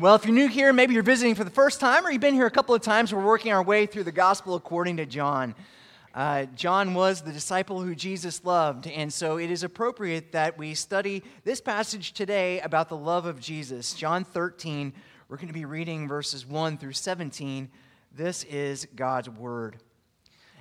Well, if you're new here, maybe you're visiting for the first time, or you've been here a couple of times, we're working our way through the gospel according to John. Uh, John was the disciple who Jesus loved, and so it is appropriate that we study this passage today about the love of Jesus. John 13, we're going to be reading verses 1 through 17. This is God's word.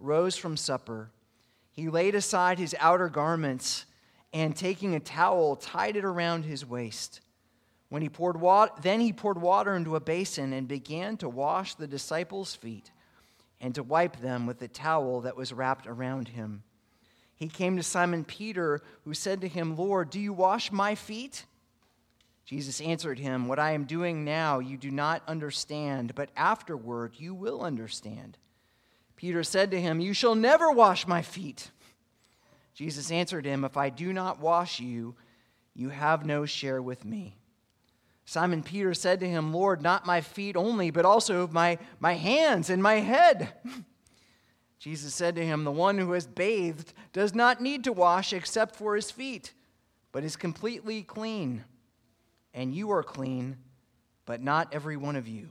rose from supper. He laid aside his outer garments and, taking a towel, tied it around his waist. When he poured water, then he poured water into a basin and began to wash the disciples' feet and to wipe them with the towel that was wrapped around him. He came to Simon Peter, who said to him, Lord, do you wash my feet? Jesus answered him, What I am doing now you do not understand, but afterward you will understand. Peter said to him, You shall never wash my feet. Jesus answered him, If I do not wash you, you have no share with me. Simon Peter said to him, Lord, not my feet only, but also my, my hands and my head. Jesus said to him, The one who has bathed does not need to wash except for his feet, but is completely clean. And you are clean, but not every one of you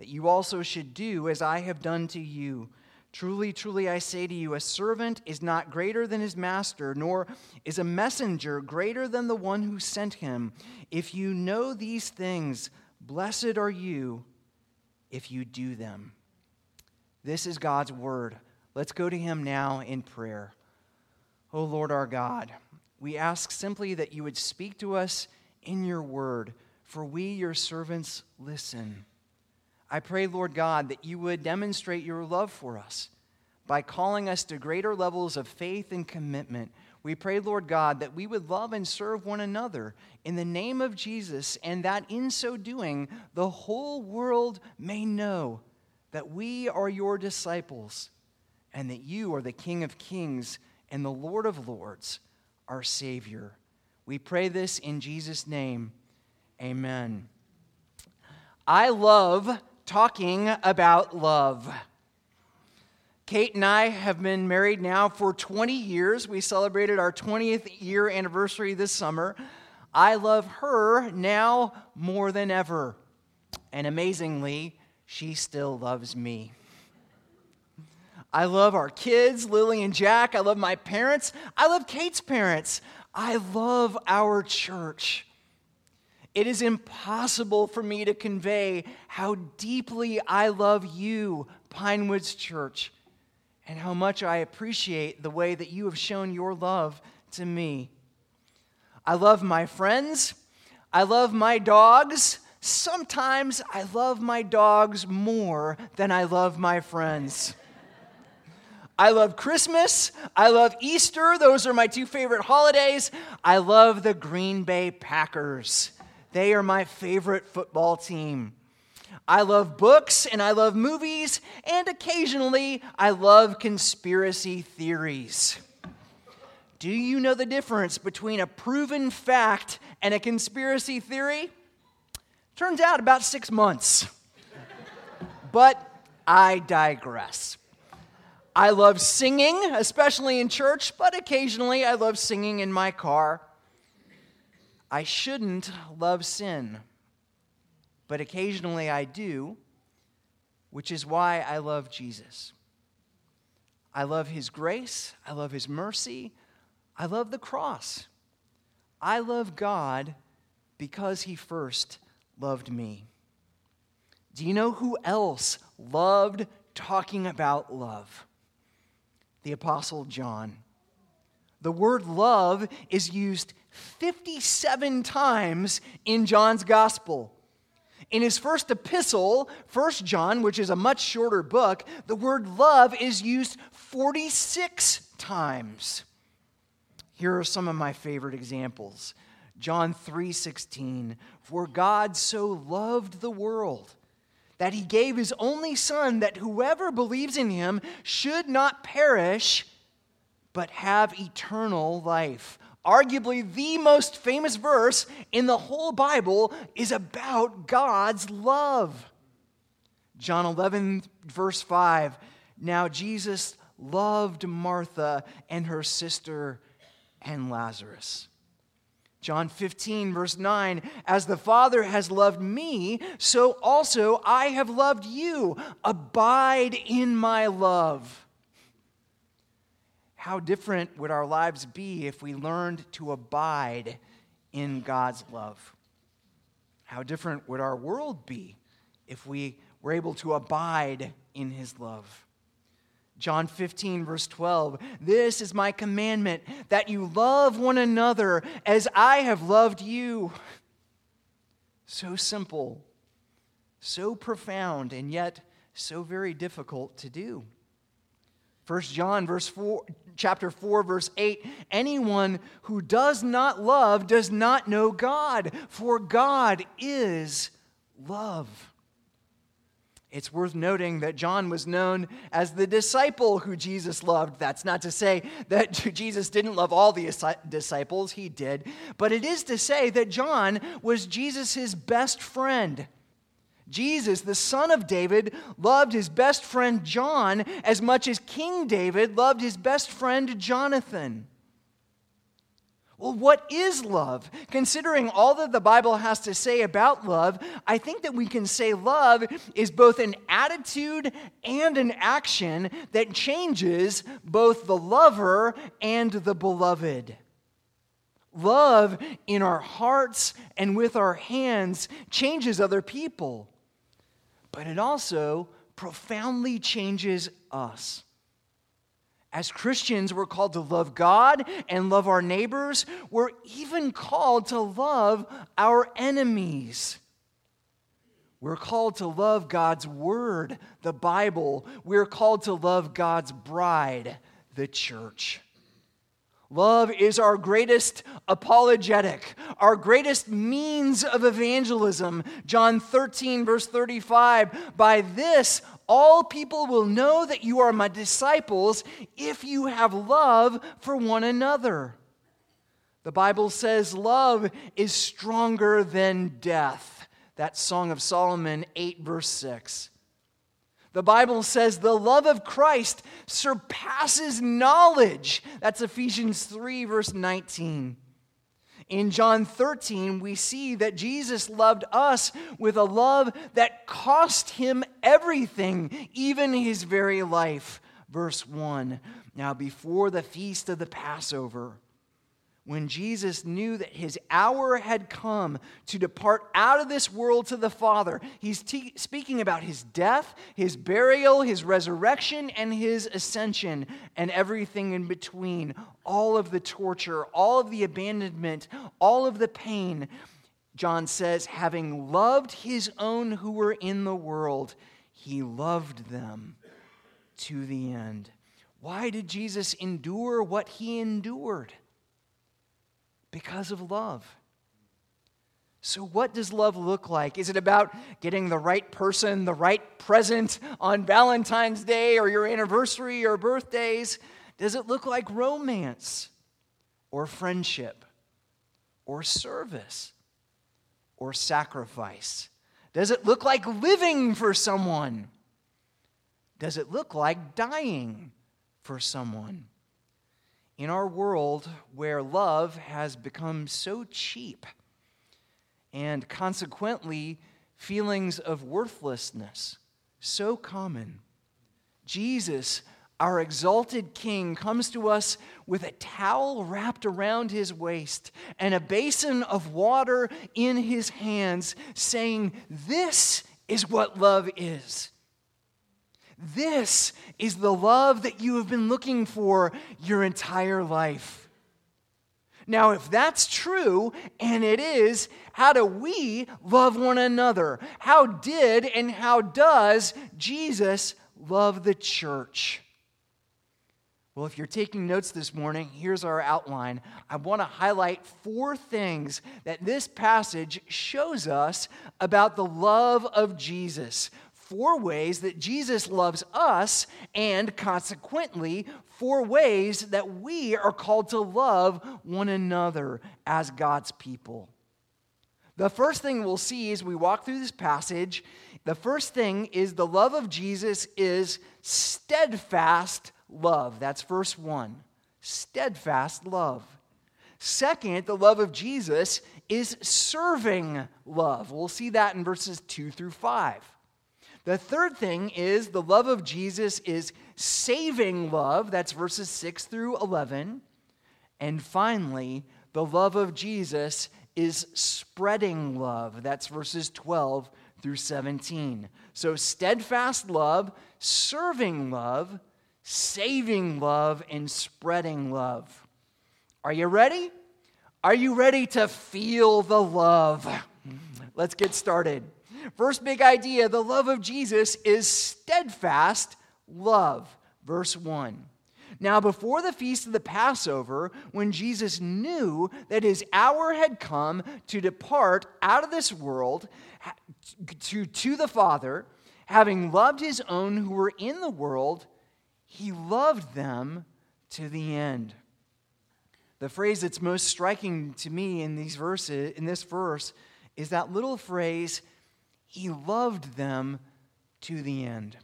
that you also should do as I have done to you. Truly, truly, I say to you, a servant is not greater than his master, nor is a messenger greater than the one who sent him. If you know these things, blessed are you if you do them. This is God's word. Let's go to him now in prayer. O oh Lord our God, we ask simply that you would speak to us in your word, for we, your servants, listen. I pray, Lord God, that you would demonstrate your love for us by calling us to greater levels of faith and commitment. We pray, Lord God, that we would love and serve one another in the name of Jesus, and that in so doing, the whole world may know that we are your disciples and that you are the King of kings and the Lord of lords, our Savior. We pray this in Jesus' name. Amen. I love talking about love. Kate and I have been married now for 20 years. We celebrated our 20th year anniversary this summer. I love her now more than ever. And amazingly, she still loves me. I love our kids, Lily and Jack. I love my parents. I love Kate's parents. I love our church. It is impossible for me to convey how deeply I love you, Pinewoods Church, and how much I appreciate the way that you have shown your love to me. I love my friends. I love my dogs. Sometimes I love my dogs more than I love my friends. I love Christmas. I love Easter. Those are my two favorite holidays. I love the Green Bay Packers. They are my favorite football team. I love books and I love movies, and occasionally I love conspiracy theories. Do you know the difference between a proven fact and a conspiracy theory? Turns out about six months. but I digress. I love singing, especially in church, but occasionally I love singing in my car. I shouldn't love sin, but occasionally I do, which is why I love Jesus. I love his grace, I love his mercy, I love the cross. I love God because he first loved me. Do you know who else loved talking about love? The Apostle John. The word love is used 57 times in John's gospel. In his first epistle, 1 John, which is a much shorter book, the word love is used 46 times. Here are some of my favorite examples. John 3:16 For God so loved the world that he gave his only son that whoever believes in him should not perish but have eternal life. Arguably the most famous verse in the whole Bible is about God's love. John 11 verse 5 Now Jesus loved Martha and her sister and Lazarus. John 15, verse 9, as the Father has loved me, so also I have loved you. Abide in my love. How different would our lives be if we learned to abide in God's love? How different would our world be if we were able to abide in his love? John 15, verse 12. This is my commandment that you love one another as I have loved you. So simple, so profound, and yet so very difficult to do. 1 John verse 4 chapter 4 verse 8 anyone who does not love does not know God for God is love. It's worth noting that John was known as the disciple who Jesus loved. That's not to say that Jesus didn't love all the disciples, he did. But it is to say that John was Jesus' best friend. Jesus, the son of David, loved his best friend John as much as King David loved his best friend Jonathan. Well, what is love? Considering all that the Bible has to say about love, I think that we can say love is both an attitude and an action that changes both the lover and the beloved. Love in our hearts and with our hands changes other people, but it also profoundly changes us. As Christians, we're called to love God and love our neighbors. We're even called to love our enemies. We're called to love God's Word, the Bible. We're called to love God's bride, the church. Love is our greatest apologetic, our greatest means of evangelism. John 13, verse 35 By this, all people will know that you are my disciples if you have love for one another. The Bible says love is stronger than death. That Song of Solomon 8, verse 6. The Bible says the love of Christ surpasses knowledge. That's Ephesians 3, verse 19. In John 13, we see that Jesus loved us with a love that cost him everything, even his very life. Verse 1. Now, before the feast of the Passover, when Jesus knew that his hour had come to depart out of this world to the Father, he's te- speaking about his death, his burial, his resurrection, and his ascension, and everything in between all of the torture, all of the abandonment, all of the pain. John says, having loved his own who were in the world, he loved them to the end. Why did Jesus endure what he endured? Because of love. So, what does love look like? Is it about getting the right person, the right present on Valentine's Day or your anniversary or birthdays? Does it look like romance or friendship or service or sacrifice? Does it look like living for someone? Does it look like dying for someone? In our world where love has become so cheap and consequently feelings of worthlessness so common, Jesus, our exalted King, comes to us with a towel wrapped around his waist and a basin of water in his hands, saying, This is what love is. This is the love that you have been looking for your entire life. Now, if that's true, and it is, how do we love one another? How did and how does Jesus love the church? Well, if you're taking notes this morning, here's our outline. I want to highlight four things that this passage shows us about the love of Jesus. Four ways that Jesus loves us, and consequently, four ways that we are called to love one another as God's people. The first thing we'll see as we walk through this passage, the first thing is the love of Jesus is steadfast love. That's verse 1. Steadfast love. Second, the love of Jesus is serving love. We'll see that in verses 2 through 5. The third thing is the love of Jesus is saving love. That's verses 6 through 11. And finally, the love of Jesus is spreading love. That's verses 12 through 17. So, steadfast love, serving love, saving love, and spreading love. Are you ready? Are you ready to feel the love? Let's get started. First big idea the love of Jesus is steadfast love. Verse 1. Now, before the feast of the Passover, when Jesus knew that his hour had come to depart out of this world to, to the Father, having loved his own who were in the world, he loved them to the end. The phrase that's most striking to me in these verses, in this verse, is that little phrase, he loved them to the end.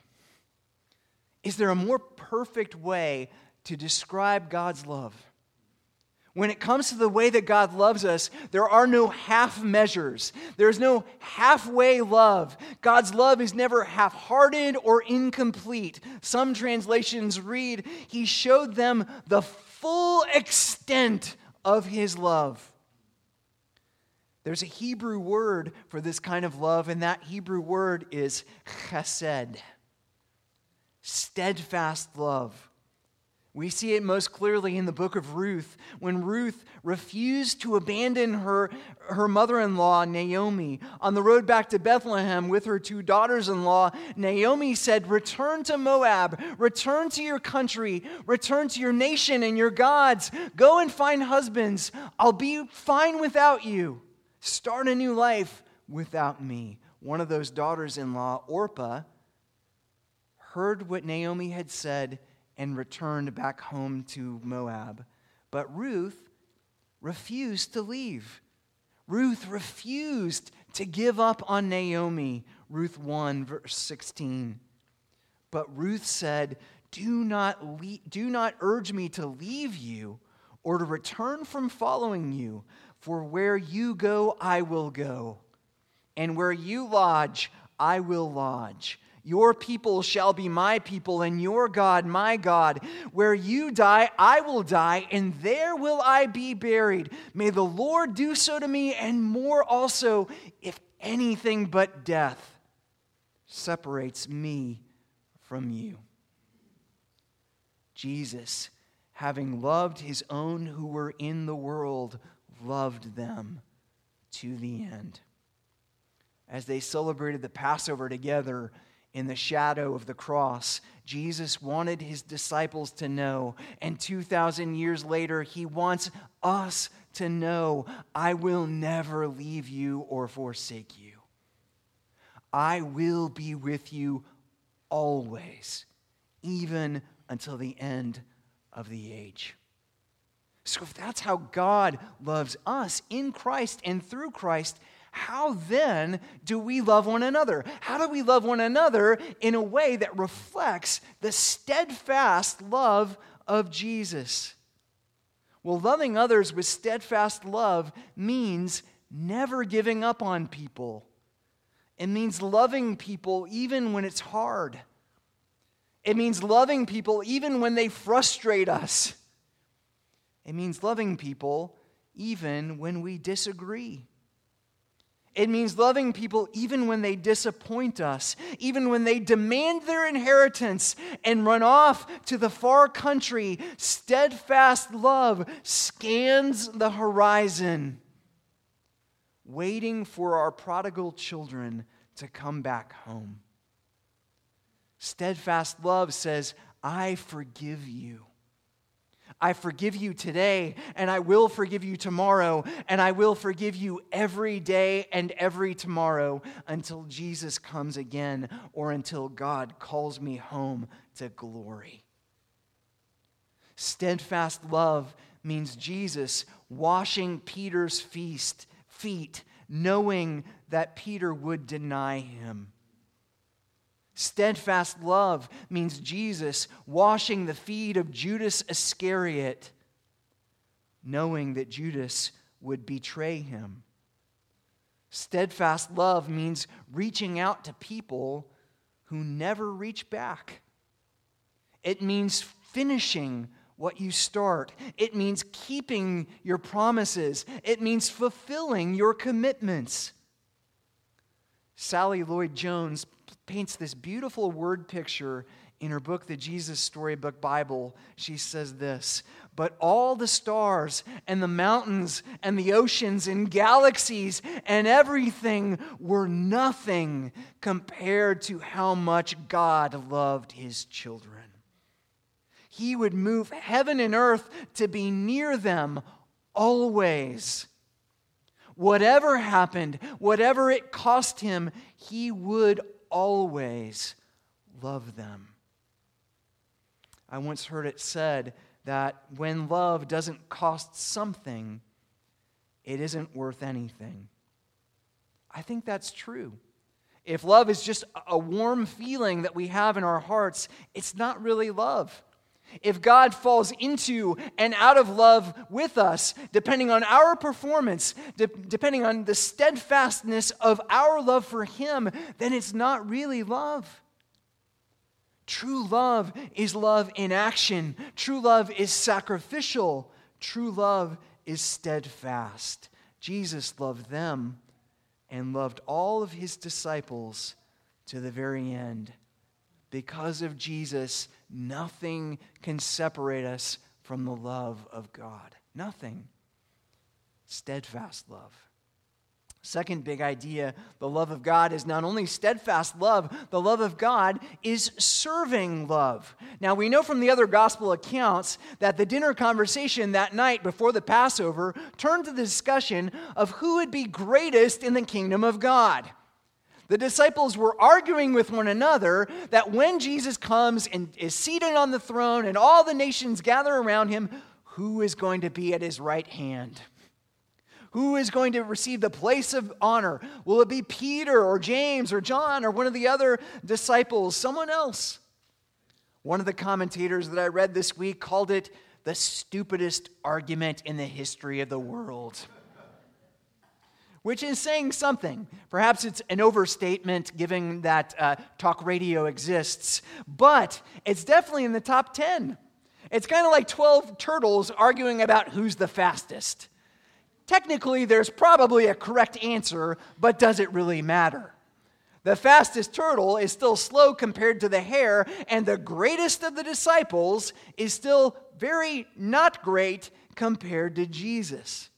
Is there a more perfect way to describe God's love? When it comes to the way that God loves us, there are no half measures. There's no halfway love. God's love is never half hearted or incomplete. Some translations read, He showed them the full extent of His love. There's a Hebrew word for this kind of love, and that Hebrew word is chesed, steadfast love. We see it most clearly in the book of Ruth when Ruth refused to abandon her, her mother in law, Naomi. On the road back to Bethlehem with her two daughters in law, Naomi said, Return to Moab, return to your country, return to your nation and your gods. Go and find husbands. I'll be fine without you. Start a new life without me. One of those daughters in law, Orpah, heard what Naomi had said and returned back home to Moab. But Ruth refused to leave. Ruth refused to give up on Naomi. Ruth 1, verse 16. But Ruth said, do not, le- do not urge me to leave you or to return from following you. For where you go, I will go, and where you lodge, I will lodge. Your people shall be my people, and your God my God. Where you die, I will die, and there will I be buried. May the Lord do so to me, and more also, if anything but death separates me from you. Jesus, having loved his own who were in the world, loved them to the end. As they celebrated the Passover together in the shadow of the cross, Jesus wanted his disciples to know, and 2,000 years later, he wants us to know I will never leave you or forsake you. I will be with you always, even until the end of the age. So, if that's how God loves us in Christ and through Christ, how then do we love one another? How do we love one another in a way that reflects the steadfast love of Jesus? Well, loving others with steadfast love means never giving up on people. It means loving people even when it's hard. It means loving people even when they frustrate us. It means loving people even when we disagree. It means loving people even when they disappoint us, even when they demand their inheritance and run off to the far country. Steadfast love scans the horizon, waiting for our prodigal children to come back home. Steadfast love says, I forgive you. I forgive you today, and I will forgive you tomorrow, and I will forgive you every day and every tomorrow until Jesus comes again or until God calls me home to glory. Steadfast love means Jesus washing Peter's feast, feet, knowing that Peter would deny him. Steadfast love means Jesus washing the feet of Judas Iscariot, knowing that Judas would betray him. Steadfast love means reaching out to people who never reach back. It means finishing what you start. It means keeping your promises. It means fulfilling your commitments. Sally Lloyd Jones paints this beautiful word picture in her book, The Jesus Storybook Bible. She says this But all the stars and the mountains and the oceans and galaxies and everything were nothing compared to how much God loved his children. He would move heaven and earth to be near them always. Whatever happened, whatever it cost him, he would always love them. I once heard it said that when love doesn't cost something, it isn't worth anything. I think that's true. If love is just a warm feeling that we have in our hearts, it's not really love. If God falls into and out of love with us, depending on our performance, de- depending on the steadfastness of our love for Him, then it's not really love. True love is love in action. True love is sacrificial. True love is steadfast. Jesus loved them and loved all of his disciples to the very end. Because of Jesus, nothing can separate us from the love of God. Nothing. Steadfast love. Second big idea the love of God is not only steadfast love, the love of God is serving love. Now, we know from the other gospel accounts that the dinner conversation that night before the Passover turned to the discussion of who would be greatest in the kingdom of God. The disciples were arguing with one another that when Jesus comes and is seated on the throne and all the nations gather around him, who is going to be at his right hand? Who is going to receive the place of honor? Will it be Peter or James or John or one of the other disciples? Someone else? One of the commentators that I read this week called it the stupidest argument in the history of the world which is saying something. Perhaps it's an overstatement given that uh, talk radio exists, but it's definitely in the top 10. It's kind of like 12 turtles arguing about who's the fastest. Technically, there's probably a correct answer, but does it really matter? The fastest turtle is still slow compared to the hare, and the greatest of the disciples is still very not great compared to Jesus.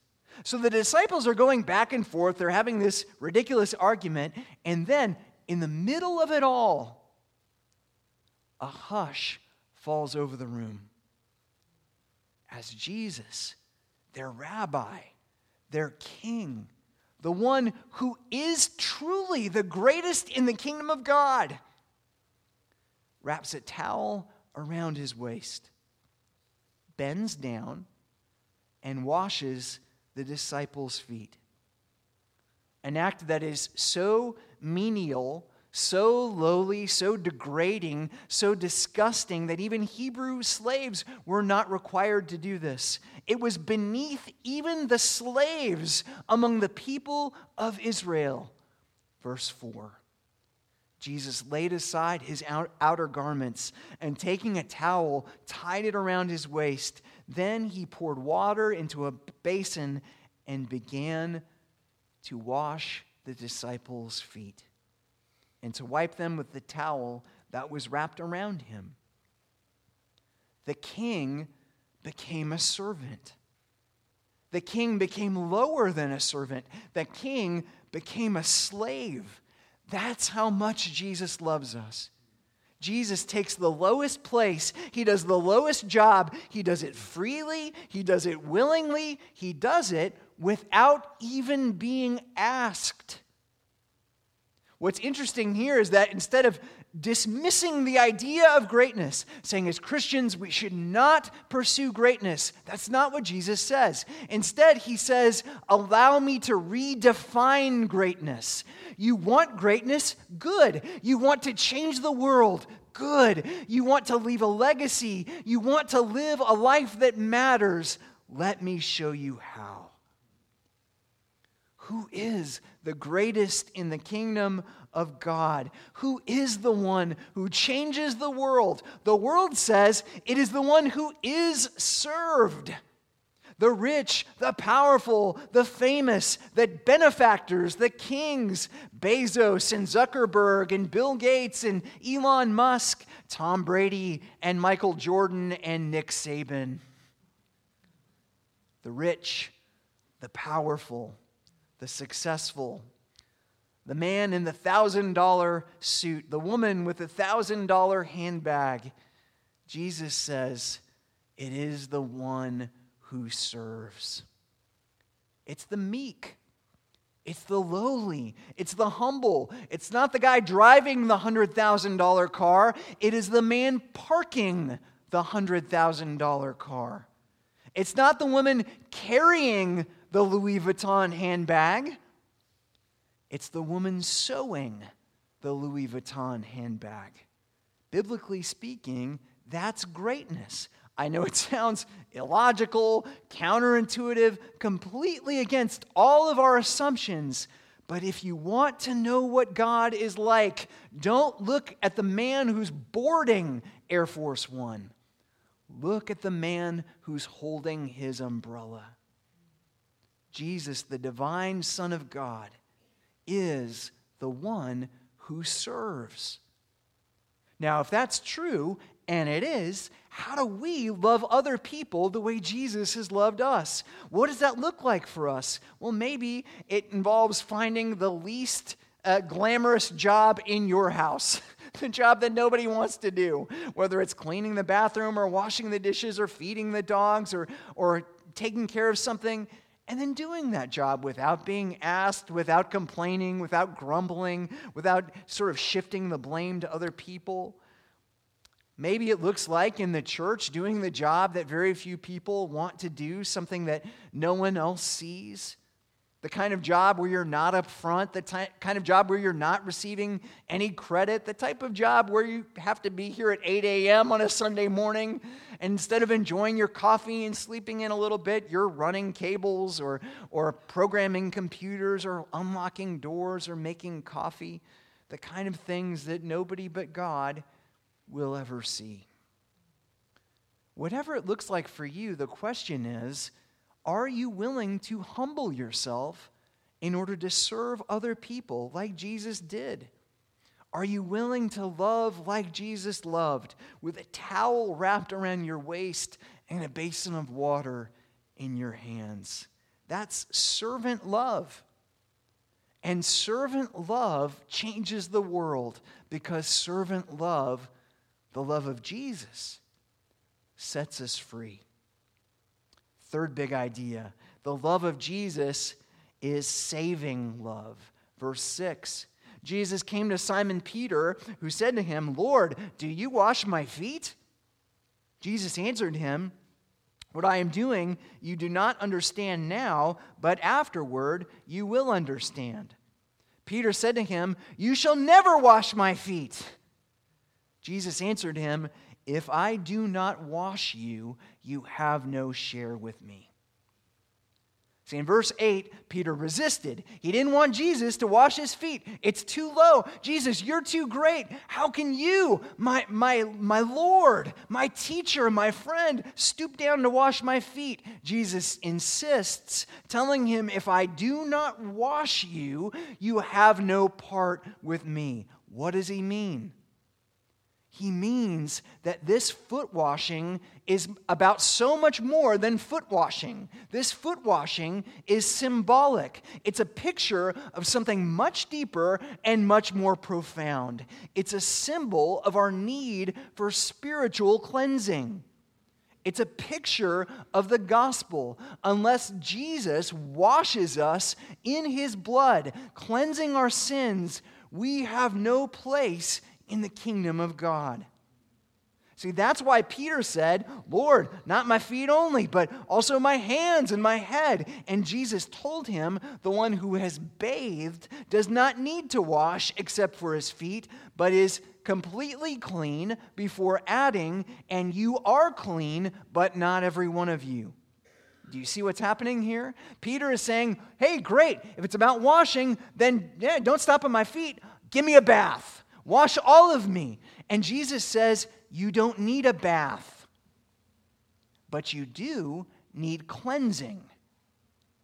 So the disciples are going back and forth. They're having this ridiculous argument. And then, in the middle of it all, a hush falls over the room as Jesus, their rabbi, their king, the one who is truly the greatest in the kingdom of God, wraps a towel around his waist, bends down, and washes the disciples' feet. An act that is so menial, so lowly, so degrading, so disgusting that even Hebrew slaves were not required to do this. It was beneath even the slaves among the people of Israel. Verse 4. Jesus laid aside his outer garments and taking a towel, tied it around his waist. Then he poured water into a basin and began to wash the disciples' feet and to wipe them with the towel that was wrapped around him. The king became a servant. The king became lower than a servant. The king became a slave. That's how much Jesus loves us. Jesus takes the lowest place. He does the lowest job. He does it freely. He does it willingly. He does it without even being asked. What's interesting here is that instead of dismissing the idea of greatness, saying as Christians we should not pursue greatness, that's not what Jesus says. Instead, he says, Allow me to redefine greatness. You want greatness? Good. You want to change the world? Good. You want to leave a legacy? You want to live a life that matters? Let me show you how. Who is the greatest in the kingdom of God? Who is the one who changes the world? The world says it is the one who is served. The rich, the powerful, the famous, the benefactors, the kings, Bezos and Zuckerberg and Bill Gates and Elon Musk, Tom Brady and Michael Jordan and Nick Saban. The rich, the powerful, the successful, the man in the thousand dollar suit, the woman with the thousand dollar handbag. Jesus says, It is the one who serves. It's the meek. It's the lowly. It's the humble. It's not the guy driving the $100,000 car. It is the man parking the $100,000 car. It's not the woman carrying the Louis Vuitton handbag. It's the woman sewing the Louis Vuitton handbag. Biblically speaking, that's greatness. I know it sounds illogical, counterintuitive, completely against all of our assumptions. But if you want to know what God is like, don't look at the man who's boarding Air Force One. Look at the man who's holding his umbrella. Jesus, the divine Son of God, is the one who serves. Now, if that's true, and it is, how do we love other people the way Jesus has loved us? What does that look like for us? Well, maybe it involves finding the least uh, glamorous job in your house. the job that nobody wants to do, whether it's cleaning the bathroom or washing the dishes or feeding the dogs or, or taking care of something and then doing that job without being asked, without complaining, without grumbling, without sort of shifting the blame to other people. Maybe it looks like in the church doing the job that very few people want to do, something that no one else sees. The kind of job where you're not up front, the ty- kind of job where you're not receiving any credit, the type of job where you have to be here at 8 a.m. on a Sunday morning. And instead of enjoying your coffee and sleeping in a little bit, you're running cables or, or programming computers or unlocking doors or making coffee. The kind of things that nobody but God will ever see. Whatever it looks like for you, the question is are you willing to humble yourself in order to serve other people like Jesus did? Are you willing to love like Jesus loved, with a towel wrapped around your waist and a basin of water in your hands? That's servant love. And servant love changes the world because servant love, the love of Jesus, sets us free. Third big idea the love of Jesus is saving love. Verse 6 Jesus came to Simon Peter, who said to him, Lord, do you wash my feet? Jesus answered him, What I am doing you do not understand now, but afterward you will understand. Peter said to him, You shall never wash my feet. Jesus answered him, if I do not wash you, you have no share with me. See, in verse 8, Peter resisted. He didn't want Jesus to wash his feet. It's too low. Jesus, you're too great. How can you, my, my, my Lord, my teacher, my friend, stoop down to wash my feet? Jesus insists, telling him, If I do not wash you, you have no part with me. What does he mean? He means that this foot washing is about so much more than foot washing. This foot washing is symbolic. It's a picture of something much deeper and much more profound. It's a symbol of our need for spiritual cleansing. It's a picture of the gospel. Unless Jesus washes us in his blood, cleansing our sins, we have no place in the kingdom of God. See, that's why Peter said, Lord, not my feet only, but also my hands and my head. And Jesus told him, The one who has bathed does not need to wash except for his feet, but is completely clean before adding, And you are clean, but not every one of you. Do you see what's happening here? Peter is saying, Hey, great. If it's about washing, then yeah, don't stop at my feet. Give me a bath. Wash all of me. And Jesus says, You don't need a bath, but you do need cleansing.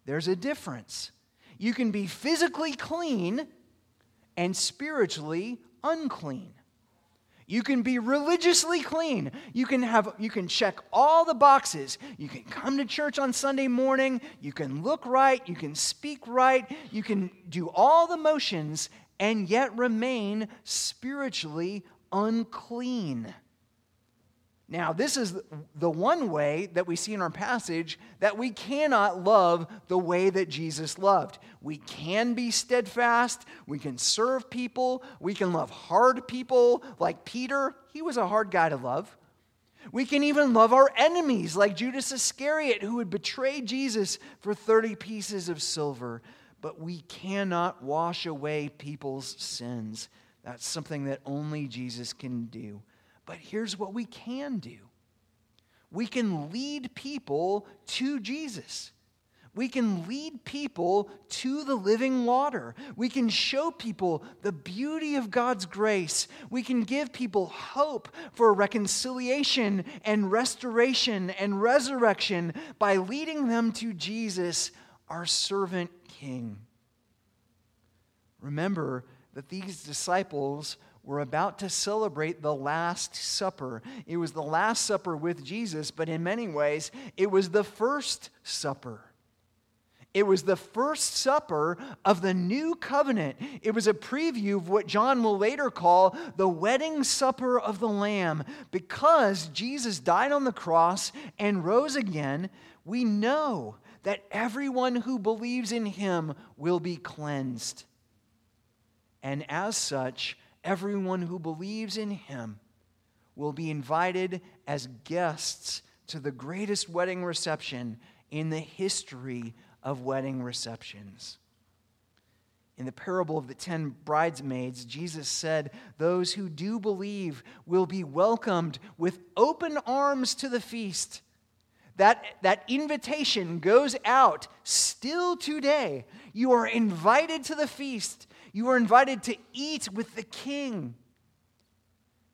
There's a difference. You can be physically clean and spiritually unclean. You can be religiously clean. You can have you can check all the boxes. You can come to church on Sunday morning, you can look right, you can speak right, you can do all the motions and yet remain spiritually unclean. Now, this is the one way that we see in our passage that we cannot love the way that Jesus loved. We can be steadfast, we can serve people, we can love hard people like Peter. He was a hard guy to love. We can even love our enemies like Judas Iscariot, who would betray Jesus for 30 pieces of silver but we cannot wash away people's sins. That's something that only Jesus can do. But here's what we can do we can lead people to Jesus. We can lead people to the living water. We can show people the beauty of God's grace. We can give people hope for reconciliation and restoration and resurrection by leading them to Jesus, our servant king. Remember that these disciples were about to celebrate the Last Supper. It was the Last Supper with Jesus, but in many ways, it was the first supper. It was the first supper of the new covenant. It was a preview of what John will later call the wedding supper of the Lamb. Because Jesus died on the cross and rose again, we know that everyone who believes in him will be cleansed. And as such, everyone who believes in him will be invited as guests to the greatest wedding reception in the history of wedding receptions. In the parable of the ten bridesmaids, Jesus said, Those who do believe will be welcomed with open arms to the feast. That, that invitation goes out still today. You are invited to the feast. You are invited to eat with the king.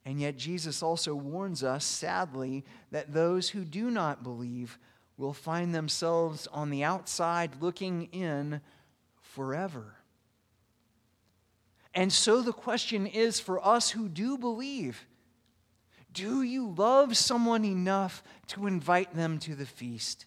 And yet, Jesus also warns us, sadly, that those who do not believe will find themselves on the outside looking in forever. And so the question is for us who do believe do you love someone enough to invite them to the feast?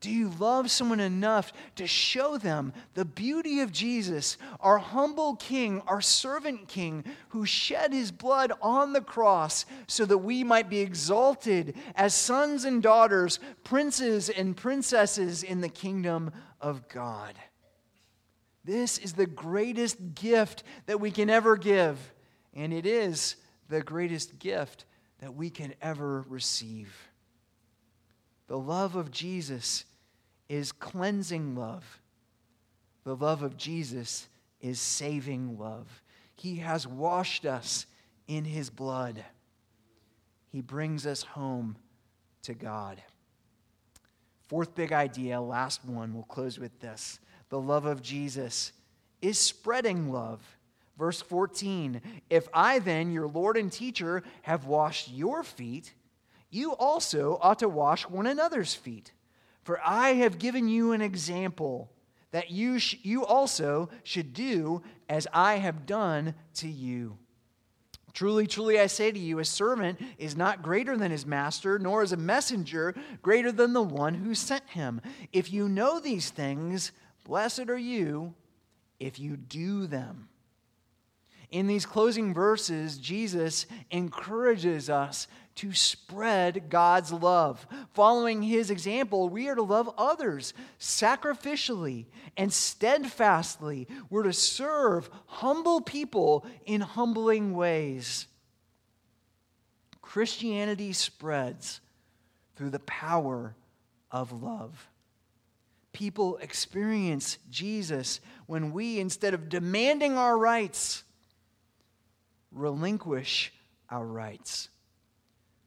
Do you love someone enough to show them the beauty of Jesus, our humble King, our servant King, who shed his blood on the cross so that we might be exalted as sons and daughters, princes and princesses in the kingdom of God? This is the greatest gift that we can ever give, and it is the greatest gift that we can ever receive. The love of Jesus is cleansing love. The love of Jesus is saving love. He has washed us in his blood. He brings us home to God. Fourth big idea, last one, we'll close with this. The love of Jesus is spreading love. Verse 14 If I then, your Lord and teacher, have washed your feet, you also ought to wash one another's feet. For I have given you an example that you, sh- you also should do as I have done to you. Truly, truly, I say to you, a servant is not greater than his master, nor is a messenger greater than the one who sent him. If you know these things, blessed are you if you do them. In these closing verses, Jesus encourages us to spread God's love. Following his example, we are to love others sacrificially and steadfastly. We're to serve humble people in humbling ways. Christianity spreads through the power of love. People experience Jesus when we, instead of demanding our rights, relinquish our rights.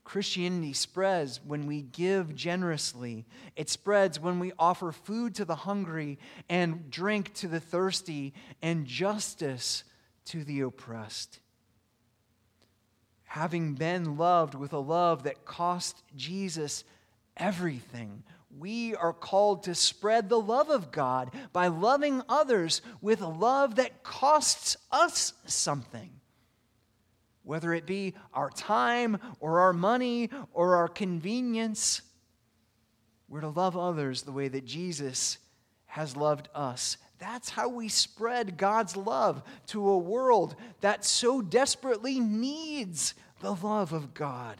Christianity spreads when we give generously. It spreads when we offer food to the hungry and drink to the thirsty and justice to the oppressed. Having been loved with a love that cost Jesus everything, we are called to spread the love of God by loving others with love that costs us something whether it be our time or our money or our convenience. We're to love others the way that Jesus has loved us. That's how we spread God's love to a world that so desperately needs the love of God.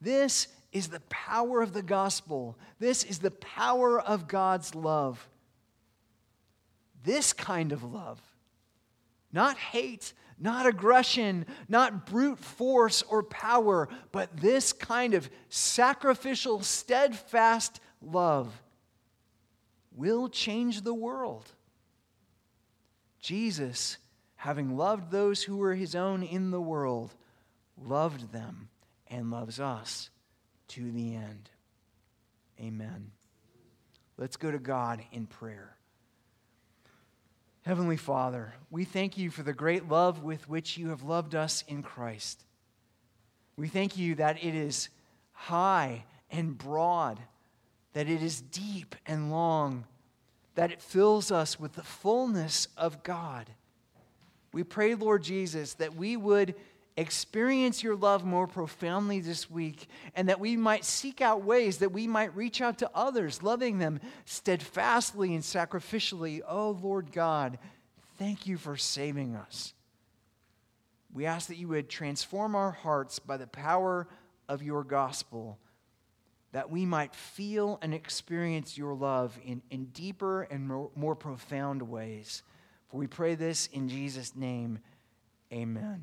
This is the power of the gospel. This is the power of God's love. This kind of love, not hate, not aggression, not brute force or power, but this kind of sacrificial, steadfast love will change the world. Jesus, having loved those who were his own in the world, loved them and loves us to the end. Amen. Let's go to God in prayer. Heavenly Father, we thank you for the great love with which you have loved us in Christ. We thank you that it is high and broad, that it is deep and long, that it fills us with the fullness of God. We pray, Lord Jesus, that we would experience your love more profoundly this week, and that we might seek out ways that we might reach out to others, loving them steadfastly and sacrificially. Oh, Lord God, thank you for saving us. We ask that you would transform our hearts by the power of your gospel, that we might feel and experience your love in, in deeper and more, more profound ways. For we pray this in Jesus' name. Amen.